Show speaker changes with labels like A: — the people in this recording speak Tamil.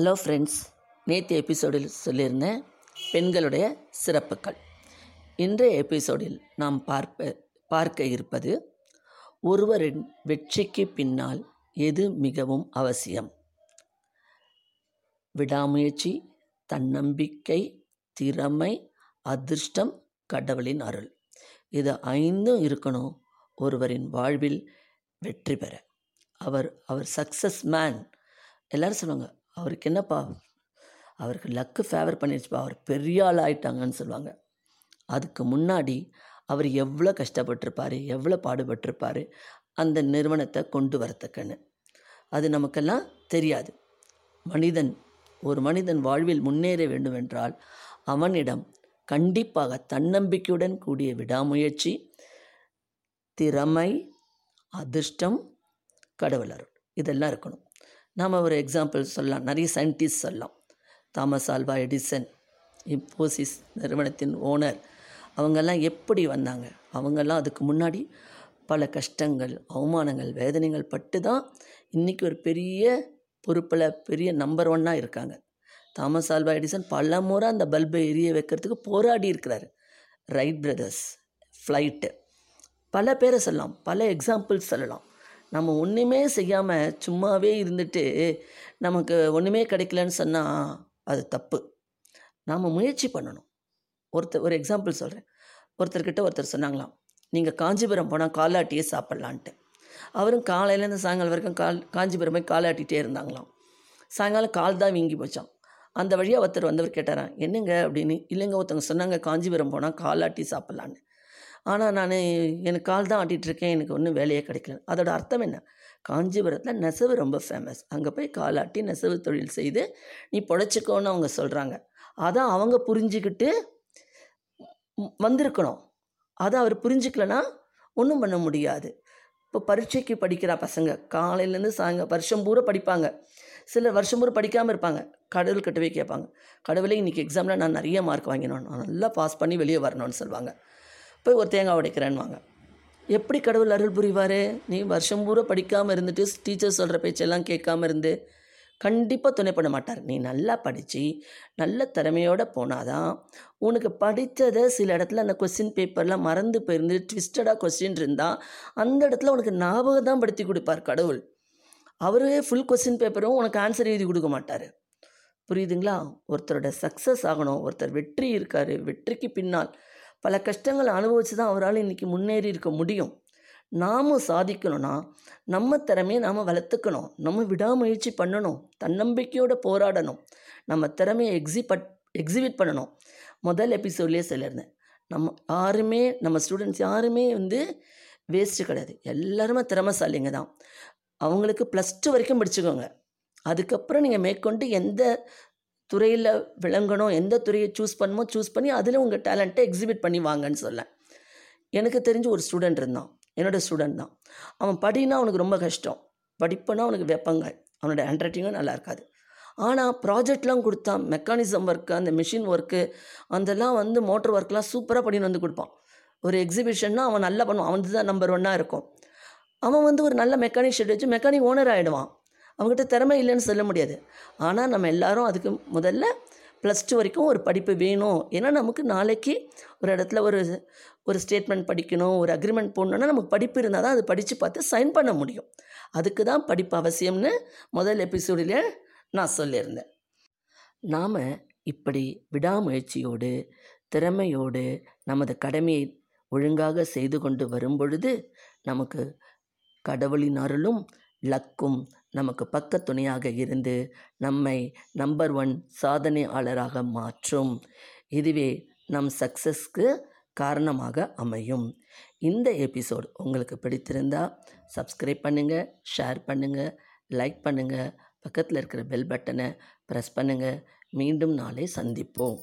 A: ஹலோ ஃப்ரெண்ட்ஸ் நேற்று எபிசோடில் சொல்லியிருந்தேன் பெண்களுடைய சிறப்புகள் இன்றைய எபிசோடில் நாம் பார்ப்ப பார்க்க இருப்பது ஒருவரின் வெற்றிக்கு பின்னால் எது மிகவும் அவசியம்? விடாமுயற்சி தன்னம்பிக்கை திறமை அதிர்ஷ்டம் கடவுளின் அருள். இது ஐந்தும் இருக்கணும் ஒருவரின் வாழ்வில் வெற்றி பெற. அவர் அவர் சக்ஸஸ் மேன் எல்லாரும் சொல்லுவாங்க அவருக்கு என்னப்பா? அவருக்கு லக்கு ஃபேவர் பண்ணிடுச்சுப்பா அவர் பெரிய ஆள் ஆயிட்டாங்கன்னு சொல்லுவாங்க. அதுக்கு முன்னாடி அவர் எவ்வளோ கஷ்டப்பட்டிருப்பார் எவ்வளோ பாடுபட்டிருப்பார் அந்த நிறுவனத்தை கொண்டு வரத்துக்குன்னு. அது நமக்கெல்லாம் தெரியாது. மனிதன் ஒரு மனிதன் வாழ்வில் முன்னேற வேண்டுமென்றால் அவனிடம் கண்டிப்பாக தன்னம்பிக்கையுடன் கூடிய விடாமுயற்சி திறமை அதிர்ஷ்டம் கடவுளர் இதெல்லாம் இருக்கணும். நாம் ஒரு எக்ஸாம்பிள் சொல்லலாம். நிறைய சயின்டிஸ்ட் சொல்லலாம். தாமஸ் ஆல்வா எடிசன் இம்போசிஸ் நிறுவனத்தின் ஓனர். அவங்கெல்லாம் எப்படி வந்தாங்க? அவங்கெல்லாம் அதுக்கு முன்னாடி பல கஷ்டங்கள் அவமானங்கள் வேதனைகள் பட்டு தான் இன்றைக்கி ஒரு பெரிய பொறுப்பில் பெரிய நம்பர் ஒன்னாக இருக்காங்க. தாமஸ் ஆல்வா எடிசன் பல முறை அந்த பல்பை எரிய வைக்கிறதுக்கு போராடி இருக்கிறாரு. ரைட் பிரதர்ஸ் ஃப்ளைட்டு பல பேரை சொல்லலாம். பல எக்ஸாம்பிள்ஸ் சொல்லலாம். நம்ம ஒன்றுமே செய்யாமல் சும்மாவே இருந்துட்டு நமக்கு ஒன்றுமே கிடைக்கலன்னு சொன்னால் அது தப்பு. நாம் முயற்சி பண்ணணும். ஒருத்தர் ஒரு எக்ஸாம்பிள் சொல்கிறேன் ஒருத்தர்கிட்ட ஒருத்தர் சொன்னாங்களாம் நீங்கள் காஞ்சிபுரம் போனால் காலாட்டியே சாப்பிட்லான்ட்டு. அவரும் காலையிலேருந்து சாயங்காலம் வரைக்கும் கால் காஞ்சிபுரம் போய் காலாட்டிகிட்டே இருந்தாங்களாம். சாயங்காலம் கால் தான் வீங்கி போச்சான் அந்த வழியாக ஒருத்தர் வந்தவர் கேட்டாரான் என்னங்க? அப்படின்னு இல்லைங்க ஒருத்தவங்க சொன்னாங்க காஞ்சிபுரம் போனால் காலாட்டி சாப்பிட்லான்னு. ஆனால் நான் எனக்கு கால் தான் ஆட்டிகிட்ருக்கேன் எனக்கு ஒன்றும் வேலையே கிடைக்கல. அதோட அர்த்தம் என்ன? காஞ்சிபுரத்தில் நெசவு ரொம்ப ஃபேமஸ் அங்கே போய் காலாட்டி நெசவு தொழில் செய்து நீ பொழைச்சிக்கோன்னு அவங்க சொல்கிறாங்க அதான் அவங்க புரிஞ்சுக்கிட்டு வந்திருக்கணும். அதை அவர் புரிஞ்சுக்கலனா ஒன்றும் பண்ண முடியாது. இப்போ பரீட்சைக்கு படிக்கிற பசங்க காலையிலேருந்து சாயங்க வருஷம் பூரா படிப்பாங்க. சில வருஷம் பூரா படிக்காமல் இருப்பாங்க. கடவுள் கிட்டவே கேட்பாங்க. கடவுளே இன்றைக்கி எக்ஸாமில் நான் நிறைய மார்க் வாங்கினோம். நான் நல்லா பாஸ் பண்ணி வெளியே வரணும்னு சொல்லுவாங்க. போய் ஒரு தேங்காய் உடைக்கிறேன்வாங்க எப்படி கடவுள் அருள் புரிவார்? நீ வருஷம் பூரா படிக்காமல் இருந்துட்டு டீச்சர் சொல்கிற பேச்செல்லாம் கேட்காம இருந்து கண்டிப்பாக துணை பண்ண மாட்டார். நீ நல்லா படித்து நல்ல திறமையோடு போனாதான் உனக்கு படித்ததை சில இடத்துல அந்த கொஸ்டின் பேப்பர்லாம் மறந்து போயிருந்து ட்விஸ்டடாக கொஸ்டின் இருந்தால் அந்த இடத்துல உனக்கு ஞாபகம் தான் படுத்தி கொடுப்பார் கடவுள். அவரே ஃபுல் கொஸ்டின் பேப்பரும் உனக்கு ஆன்சர் எழுதி கொடுக்க மாட்டார். புரியுதுங்களா? ஒருத்தரோட சக்ஸஸ் ஆகணும் ஒருத்தர் வெற்றி இருக்கார் வெற்றிக்கு பின்னால். பல கஷ்டங்களை அனுபவித்து தான் அவரால் இன்றைக்கி முன்னேறி இருக்க முடியும். நாமும் சாதிக்கணும்னா நம்ம திறமையை நாம் வளர்த்துக்கணும். நம்ம விடாமுயற்சி பண்ணணும். தன்னம்பிக்கையோடு போராடணும். நம்ம திறமையை எக்ஸிபட் எக்ஸிபிட் பண்ணணும். முதல் எபிசோட்லேயே சொல்லியிருந்தேன். நம்ம யாருமே நம்ம ஸ்டூடெண்ட்ஸ் யாருமே வந்து வேஸ்ட்டு கிடையாது. எல்லாருமே திறமைசாலிங்க தான். அவங்களுக்கு ப்ளஸ் டூ வரைக்கும் படிச்சுக்கோங்க. அதுக்கப்புறம் நீங்கள் மேற்கொண்டு எந்த துறையில் விளங்கணும் எந்த துறையை சூஸ் பண்ணுமோ சூஸ் பண்ணி அதில் உங்கள் டேலண்ட்டை எக்ஸிபிட் பண்ணி வாங்கன்னு சொல்ல எனக்கு தெரிஞ்ச ஒரு ஸ்டூடெண்ட் இருந்தான். என்னோடய ஸ்டூடெண்ட் தான். அவன் படினா அவனுக்கு ரொம்ப கஷ்டம். படிப்புனா அவனுக்கு வெப்பங்கள். அவனோட ஹேண்ட் ரைட்டிங்கும் நல்லா இருக்காது. ஆனால் ப்ராஜெக்ட்லாம் கொடுத்தான் மெக்கானிசம் ஒர்க்கு அந்த மிஷின் ஒர்க்கு அதெல்லாம் வந்து மோட்டர் ஒர்க்லாம் சூப்பராக பண்ணின்னு வந்து கொடுப்பான். ஒரு எக்ஸிபிஷன்னா அவன் நல்லா பண்ணுவான். அவன் தான் நம்பர் ஒன்னாக இருக்கும். அவன் வந்து ஒரு நல்ல மெக்கானிக் ஷெட் வச்சு மெக்கானிக் ஓனர் ஆகிடுவான் அவங்ககிட்ட திறமை இல்லைன்னு சொல்ல முடியாது. ஆனால் நம்ம எல்லாரும் அதுக்கு முதல்ல ப்ளஸ் டூ வரைக்கும் ஒரு படிப்பு வேணும். ஏன்னா நமக்கு நாளைக்கு ஒரு இடத்துல ஒரு ஒரு ஸ்டேட்மெண்ட் படிக்கணும் ஒரு அக்ரிமெண்ட் போடணுன்னா நமக்கு படிப்பு இருந்தால் தான் அது படித்து பார்த்து சைன் பண்ண முடியும். அதுக்கு தான் படிப்பு அவசியம்னு முதல் எபிசோடில் நான் சொல்லியிருந்தேன். நாம் இப்படி விடாமுயற்சியோடு திறமையோடு நமது கடமையை ஒழுங்காக செய்து கொண்டு வரும் பொழுது நமக்கு கடவுளின் அருளும் லக்கும் நமக்கு பக்க துணையாக இருந்து நம்மை நம்பர் ஒன் சாதனையாளராக மாற்றும். இதுவே நம் சக்ஸஸ்க்கு காரணமாக அமையும். இந்த எபிசோட் உங்களுக்கு பிடித்திருந்தால் சப்ஸ்கிரைப் பண்ணுங்கள் ஷேர் பண்ணுங்கள் லைக் பண்ணுங்கள் பக்கத்தில் இருக்கிற பெல் பட்டனை ப்ரெஸ் பண்ணுங்கள் மீண்டும் நாளை சந்திப்போம்.